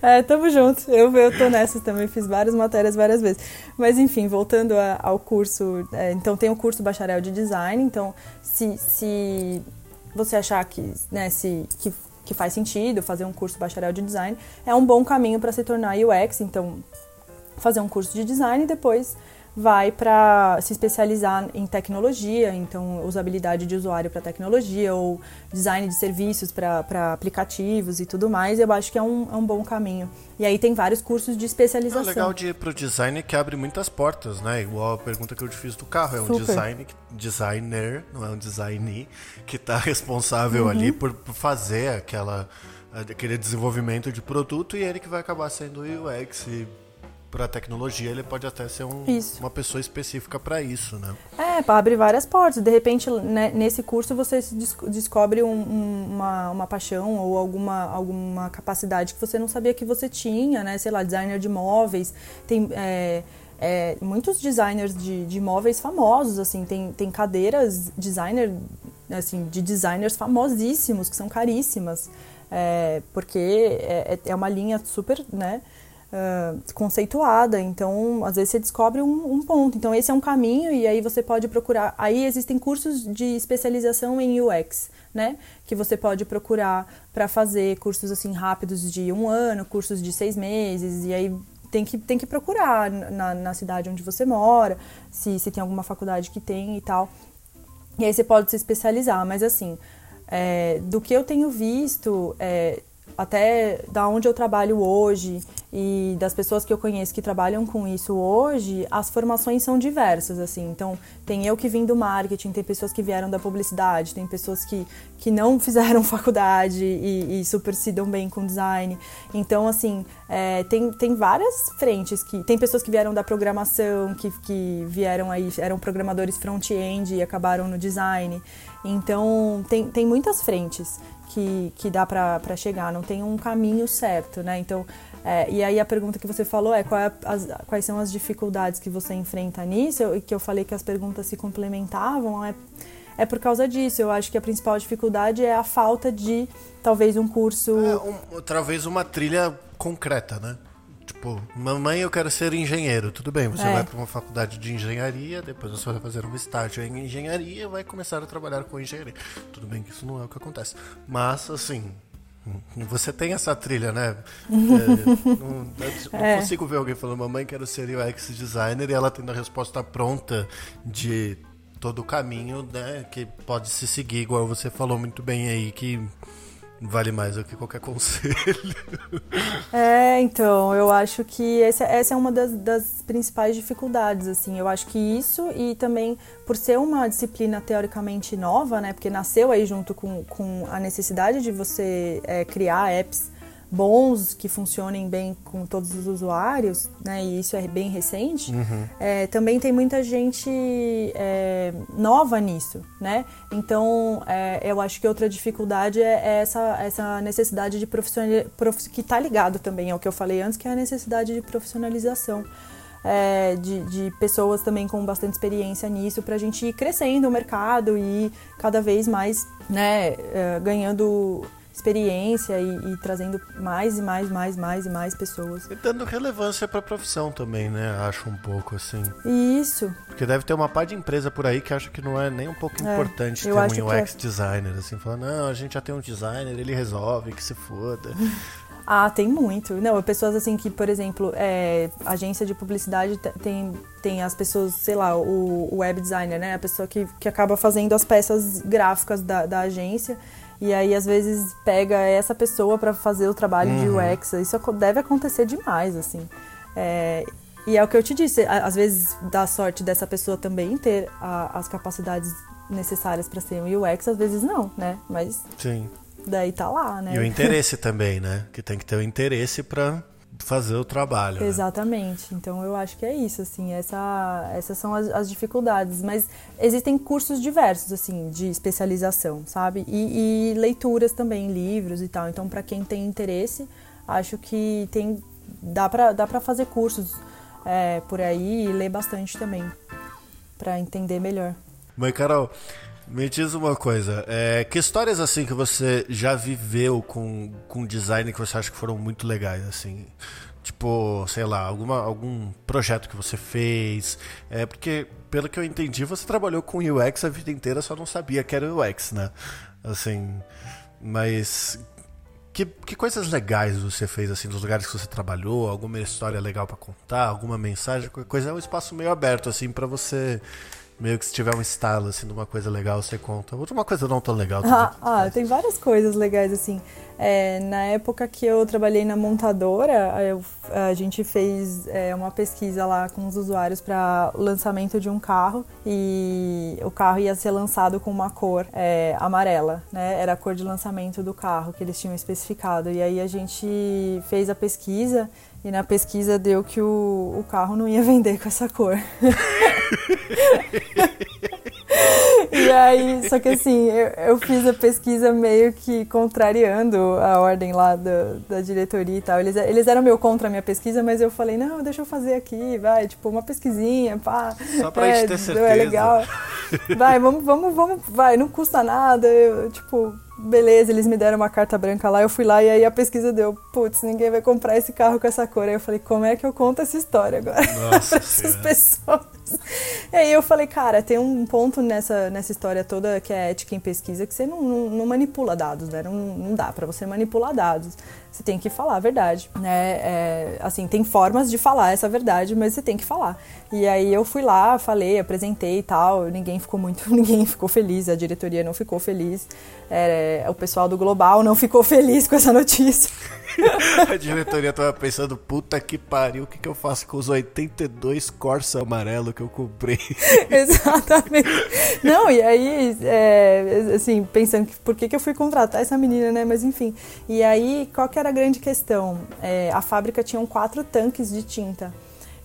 é, tamo junto. Eu, eu tô nessa também, fiz várias matérias várias vezes. Mas enfim, voltando a, ao curso, é, então tem o curso bacharel de design, então se, se você achar que, né, se, que, que faz sentido fazer um curso bacharel de design, é um bom caminho para se tornar UX. Então, fazer um curso de design e depois vai para se especializar em tecnologia, então usabilidade de usuário para tecnologia ou design de serviços para aplicativos e tudo mais. Eu acho que é um, é um bom caminho. E aí tem vários cursos de especialização. O legal de ir para o design é que abre muitas portas, né? Igual a pergunta que eu te fiz do carro. É um design, designer, não é um designer, que está responsável uhum. ali por, por fazer aquela aquele desenvolvimento de produto e ele que vai acabar sendo UX e para tecnologia, ele pode até ser um, uma pessoa específica para isso, né? É, abre várias portas. De repente, né, nesse curso você descobre um, um, uma, uma paixão ou alguma, alguma capacidade que você não sabia que você tinha, né? Sei lá, designer de móveis. Tem é, é, muitos designers de, de móveis famosos, assim, tem, tem cadeiras designer, assim, de designers famosíssimos, que são caríssimas. É, porque é, é uma linha super, né? Uh, conceituada. Então, às vezes você descobre um, um, ponto. Então, esse é um caminho e aí você pode procurar. Aí existem cursos de especialização em UX, né? Que você pode procurar para fazer cursos assim rápidos de um ano, cursos de seis meses e aí tem que, tem que procurar na, na cidade onde você mora, se, se tem alguma faculdade que tem e tal. E aí você pode se especializar, mas assim, é, do que eu tenho visto, é, até da onde eu trabalho hoje e das pessoas que eu conheço que trabalham com isso hoje, as formações são diversas, assim. Então, tem eu que vim do marketing, tem pessoas que vieram da publicidade, tem pessoas que, que não fizeram faculdade e, e super se dão bem com design. Então, assim, é, tem, tem várias frentes que... Tem pessoas que vieram da programação, que, que vieram aí, eram programadores front-end e acabaram no design. Então, tem, tem muitas frentes que, que dá para chegar, não tem um caminho certo, né? Então, é, e aí a pergunta que você falou é, é as, quais são as dificuldades que você enfrenta nisso, e que eu falei que as perguntas se complementavam, é, é por causa disso. Eu acho que a principal dificuldade é a falta de talvez um curso. É, um, talvez uma trilha concreta, né? Tipo, mamãe, eu quero ser engenheiro. Tudo bem, você é. vai para uma faculdade de engenharia, depois você vai fazer um estágio em engenharia e vai começar a trabalhar com engenharia. Tudo bem que isso não é o que acontece. Mas, assim, Você tem essa trilha, né? É, não, não é. consigo ver alguém falando, mamãe, quero ser UX designer, e ela tendo a resposta pronta de todo o caminho, né? Que pode se seguir, igual você falou muito bem aí, que vale mais do que qualquer conselho. É, então, eu acho que essa, essa é uma das, das, principais dificuldades, assim. Eu acho que isso e também por ser uma disciplina teoricamente nova, né? Porque nasceu aí junto com, com a necessidade de você é, criar apps bons, que funcionem bem com todos os usuários, né? E isso é bem recente. Uhum. É, também tem muita gente é, nova nisso, né? Então, é, eu acho que outra dificuldade é, essa, essa necessidade de profissionalização, que está ligado também ao que eu falei antes, que é a necessidade de profissionalização. É, de, de, pessoas também com bastante experiência nisso para a gente ir crescendo o mercado e cada vez mais né, é, ganhando experiência e, e, trazendo mais e mais, mais, mais e mais pessoas. E dando relevância para a profissão também, né? Acho um pouco assim. Isso. Porque deve ter uma par de empresa por aí que acha que não é nem um pouco é, importante ter um UX é. designer, assim, falando, não, a gente já tem um designer, ele resolve, que se foda. Ah, tem muito. Não, pessoas assim que, por exemplo, é, agência de publicidade tem, tem as pessoas, sei lá, o, o web designer, né? A pessoa que, que acaba fazendo as peças gráficas da, da agência e aí, às vezes, pega essa pessoa para fazer o trabalho uhum. de UX. Isso deve acontecer demais, assim. É, e é o que eu te disse, às vezes dá sorte dessa pessoa também ter a, as capacidades necessárias para ser um UX, às vezes não, né? Mas Sim. daí tá lá, né? E o interesse também, né? Que tem que ter o interesse para fazer o trabalho. Né? Exatamente. Né? Então eu acho que é isso, assim, essa, essas são as, as, dificuldades. Mas existem cursos diversos, assim, de especialização, sabe? E, e leituras também, livros e tal. Então, para quem tem interesse, acho que tem dá para dá para fazer cursos é, por aí e ler bastante também para entender melhor. Mãe Carol, me diz uma coisa, é, que histórias assim que você já viveu com, com design que você acha que foram muito legais, assim? Tipo, sei lá, alguma, algum projeto que você fez. É porque, pelo que eu entendi, você trabalhou com UX a vida inteira, só não sabia que era UX, né? Assim. Mas. Que, que coisas legais você fez, assim, nos lugares que você trabalhou? Alguma história legal para contar? Alguma mensagem? Qualquer coisa? É um espaço meio aberto, assim, para você meio que se tiver um estalo, assim, de uma coisa legal, você conta. Outra uma coisa não tão legal. Ah, ah tem várias coisas legais, assim. É, na época que eu trabalhei na montadora, eu, a gente fez é, uma pesquisa lá com os usuários para o lançamento de um carro e o carro ia ser lançado com uma cor é, amarela, né? Era a cor de lançamento do carro que eles tinham especificado. E aí a gente fez a pesquisa e na pesquisa deu que o, o carro não ia vender com essa cor. e aí, só que assim, eu, eu, fiz a pesquisa meio que contrariando a ordem lá do, da diretoria e tal. Eles, eles eram meio contra a minha pesquisa, mas eu falei, não, deixa eu fazer aqui, vai, tipo, uma pesquisinha, pá. Só pra é, gente ter certeza. É legal. Vai, vamos, vamos, vamos, vai, não custa nada, eu, tipo, beleza, eles me deram uma carta branca lá, eu fui lá e aí a pesquisa deu, putz, ninguém vai comprar esse carro com essa cor. Aí eu falei, como é que eu conto essa história agora para essas pessoas? E aí eu falei, cara, tem um ponto nessa, nessa história toda que é ética em pesquisa que você não, não, não manipula dados, né? Não, não dá para você manipular dados. Você tem que falar a verdade, né? É, assim, tem formas de falar essa verdade, mas você tem que falar. E aí eu fui lá, falei, apresentei e tal. Ninguém ficou muito, ninguém ficou feliz, a diretoria não ficou feliz, é, o pessoal do Global não ficou feliz com essa notícia. a diretoria tava pensando, puta que pariu, o que, que eu faço com os 82 Corsa amarelo que eu comprei? Exatamente. Não, e aí, é, assim, pensando por que, que eu fui contratar essa menina, né? Mas enfim. E aí, qual que era a grande questão? É, a fábrica tinha quatro tanques de tinta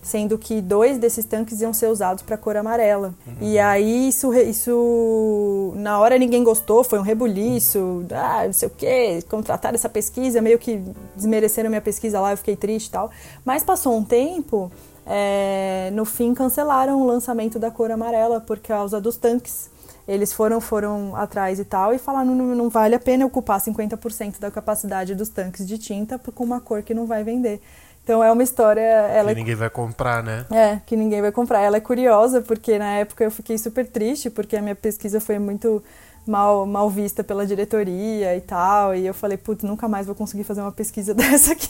sendo que dois desses tanques iam ser usados para cor amarela. Uhum. E aí isso, isso na hora ninguém gostou, foi um rebuliço, ah, não sei o quê, contrataram essa pesquisa, meio que desmereceram minha pesquisa lá, eu fiquei triste e tal. Mas passou um tempo, é, no fim cancelaram o lançamento da cor amarela por causa dos tanques. Eles foram foram atrás e tal e falaram não, não vale a pena ocupar 50% da capacidade dos tanques de tinta com uma cor que não vai vender. Então é uma história. Ela... Que ninguém vai comprar, né? É, que ninguém vai comprar. Ela é curiosa, porque na época eu fiquei super triste, porque a minha pesquisa foi muito mal, mal vista pela diretoria e tal. E eu falei, putz, nunca mais vou conseguir fazer uma pesquisa dessa aqui.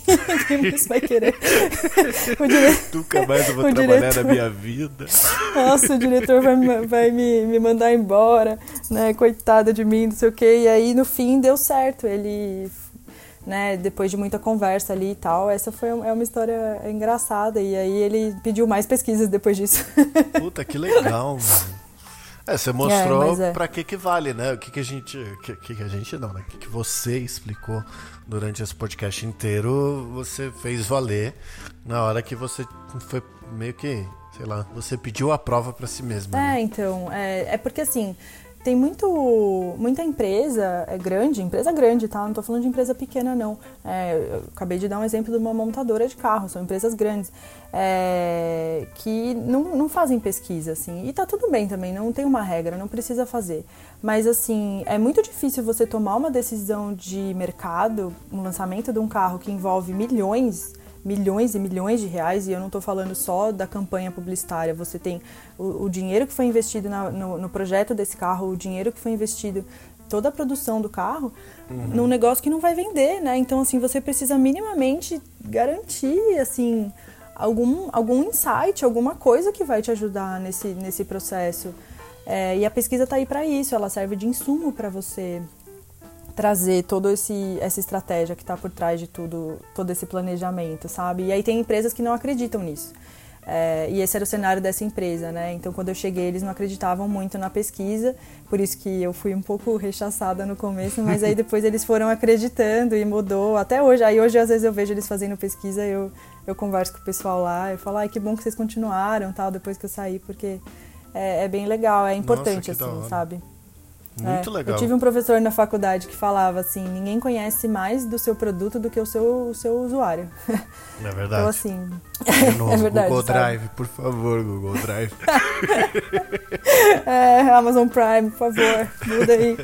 Ninguém mais vai querer. dire... Nunca mais eu vou o trabalhar diretor... na minha vida. Nossa, o diretor vai, vai me, me mandar embora, né? Coitada de mim, não sei o quê. E aí, no fim, deu certo. Ele né, depois de muita conversa ali e tal, essa foi é uma história engraçada e aí ele pediu mais pesquisas depois disso. Puta, que legal, mano. É, você mostrou é, é. para que que vale, né? O que que a gente, que, que a gente não, né? O que que você explicou durante esse podcast inteiro, você fez valer na hora que você foi meio que, sei lá, você pediu a prova para si mesmo. É, né? então, é, é porque assim, tem muito, muita empresa é grande, empresa grande, tá? Não estou falando de empresa pequena, não. É, acabei de dar um exemplo de uma montadora de carro, são empresas grandes é, que não, não fazem pesquisa, assim. E tá tudo bem também, não tem uma regra, não precisa fazer. Mas, assim, é muito difícil você tomar uma decisão de mercado, um lançamento de um carro que envolve milhões milhões e milhões de reais, e eu não estou falando só da campanha publicitária, você tem o, o dinheiro que foi investido na, no, no, projeto desse carro, o dinheiro que foi investido, toda a produção do carro, uhum. num negócio que não vai vender, né? Então, assim, você precisa minimamente garantir, assim, algum, algum insight, alguma coisa que vai te ajudar nesse, nesse processo. É, e a pesquisa está aí para isso, ela serve de insumo para você trazer toda essa estratégia que está por trás de tudo, todo esse planejamento, sabe? E aí tem empresas que não acreditam nisso. É, e esse era o cenário dessa empresa, né? Então, quando eu cheguei, eles não acreditavam muito na pesquisa, por isso que eu fui um pouco rechaçada no começo, mas aí depois eles foram acreditando e mudou até hoje. Aí hoje, às vezes, eu vejo eles fazendo pesquisa, eu, eu converso com o pessoal lá, eu falo, ai, que bom que vocês continuaram, tal, depois que eu saí, porque é, é bem legal, é importante, Nossa, assim, sabe? Muito é, legal. Eu tive um professor na faculdade que falava assim: ninguém conhece mais do seu produto do que o seu, o seu usuário. É verdade. Então, assim. novo, é verdade, Google sabe? Drive, por favor, Google Drive. é, Amazon Prime, por favor, muda aí.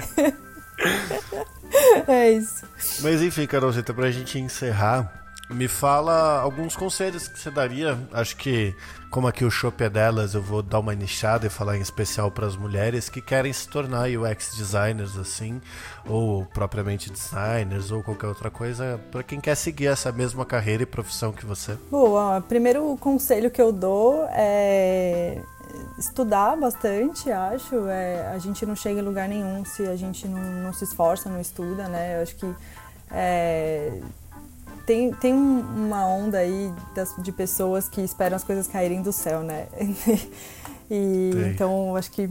é isso. Mas enfim, Carolzita, pra gente encerrar, me fala alguns conselhos que você daria. Acho que, como aqui o show é delas, eu vou dar uma nichada e falar em especial para as mulheres que querem se tornar UX designers, assim, ou propriamente designers, ou qualquer outra coisa, para quem quer seguir essa mesma carreira e profissão que você. Boa, primeiro conselho que eu dou é estudar bastante, acho. É, a gente não chega em lugar nenhum se a gente não, não se esforça, não estuda, né? Eu acho que é, tem, tem uma onda aí das, de pessoas que esperam as coisas caírem do céu, né? e então acho que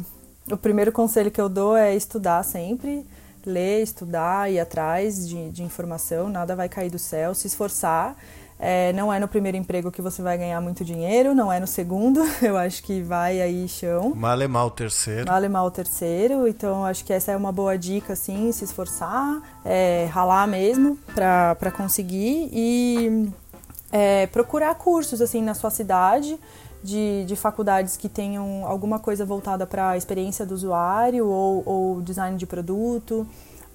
o primeiro conselho que eu dou é estudar sempre, ler, estudar, ir atrás de, de informação, nada vai cair do céu, se esforçar é, não é no primeiro emprego que você vai ganhar muito dinheiro, não é no segundo, eu acho que vai aí chão. Malemar o terceiro. Malemar o terceiro, então acho que essa é uma boa dica, assim, se esforçar, é, ralar mesmo para conseguir e é, procurar cursos, assim, na sua cidade, de, de faculdades que tenham alguma coisa voltada para a experiência do usuário ou, ou design de produto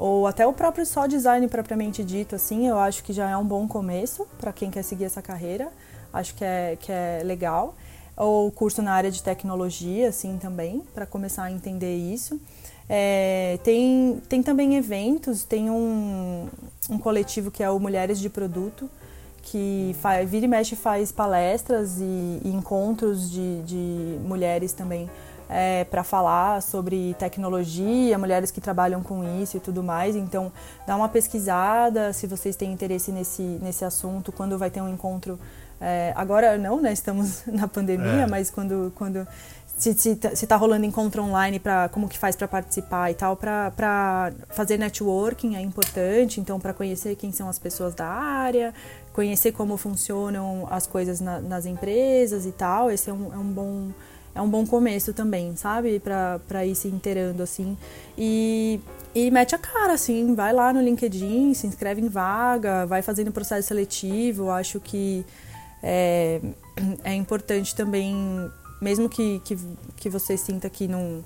ou até o próprio só design propriamente dito, assim, eu acho que já é um bom começo para quem quer seguir essa carreira. Acho que é, que é legal. Ou curso na área de tecnologia, assim, também, para começar a entender isso. É, tem, tem também eventos, tem um, um coletivo que é o Mulheres de Produto, que faz, vira e mexe faz palestras e, e encontros de, de mulheres também é, para falar sobre tecnologia, mulheres que trabalham com isso e tudo mais. Então, dá uma pesquisada se vocês têm interesse nesse, nesse assunto, quando vai ter um encontro. É, agora não, né? Estamos na pandemia, é. mas quando, quando se, se, se tá rolando encontro online para como que faz para participar e tal, para fazer networking é importante, então para conhecer quem são as pessoas da área, conhecer como funcionam as coisas na, nas empresas e tal, esse é um, é um bom é um bom começo também, sabe? Pra, pra ir se inteirando, assim. E, e mete a cara, assim, vai lá no LinkedIn, se inscreve em vaga, vai fazendo processo seletivo. Acho que é, é importante também, mesmo que, que, que você sinta que não,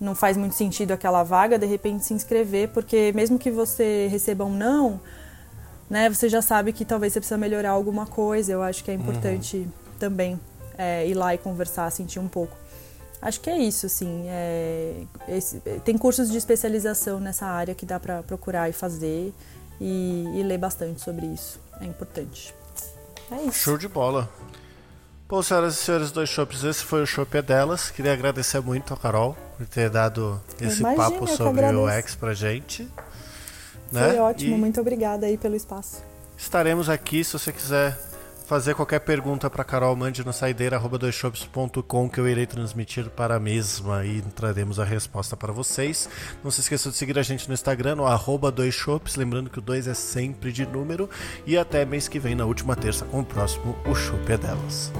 não faz muito sentido aquela vaga, de repente se inscrever, porque mesmo que você receba um não, né, você já sabe que talvez você precisa melhorar alguma coisa. Eu acho que é importante uhum. também é, ir lá e conversar, sentir um pouco. acho que é isso, assim. É, esse, tem cursos de especialização nessa área que dá para procurar e fazer e, e ler bastante sobre isso. É importante. É isso. Show de bola. Bom, senhoras e senhores dois shoppes, esse foi o Shop é delas. Queria agradecer muito a Carol por ter dado esse Imagina, papo sobre o X pra gente. Né? Foi ótimo, e muito obrigada aí pelo espaço. Estaremos aqui se você quiser fazer qualquer pergunta para Carol, mande no saideira@doisshops.com que eu irei transmitir para a mesma e traremos a resposta para vocês. Não se esqueça de seguir a gente no Instagram, no arroba doisshops, lembrando que o 2 é sempre de número. E até mês que vem, na última terça, com o próximo O Shop é Delas.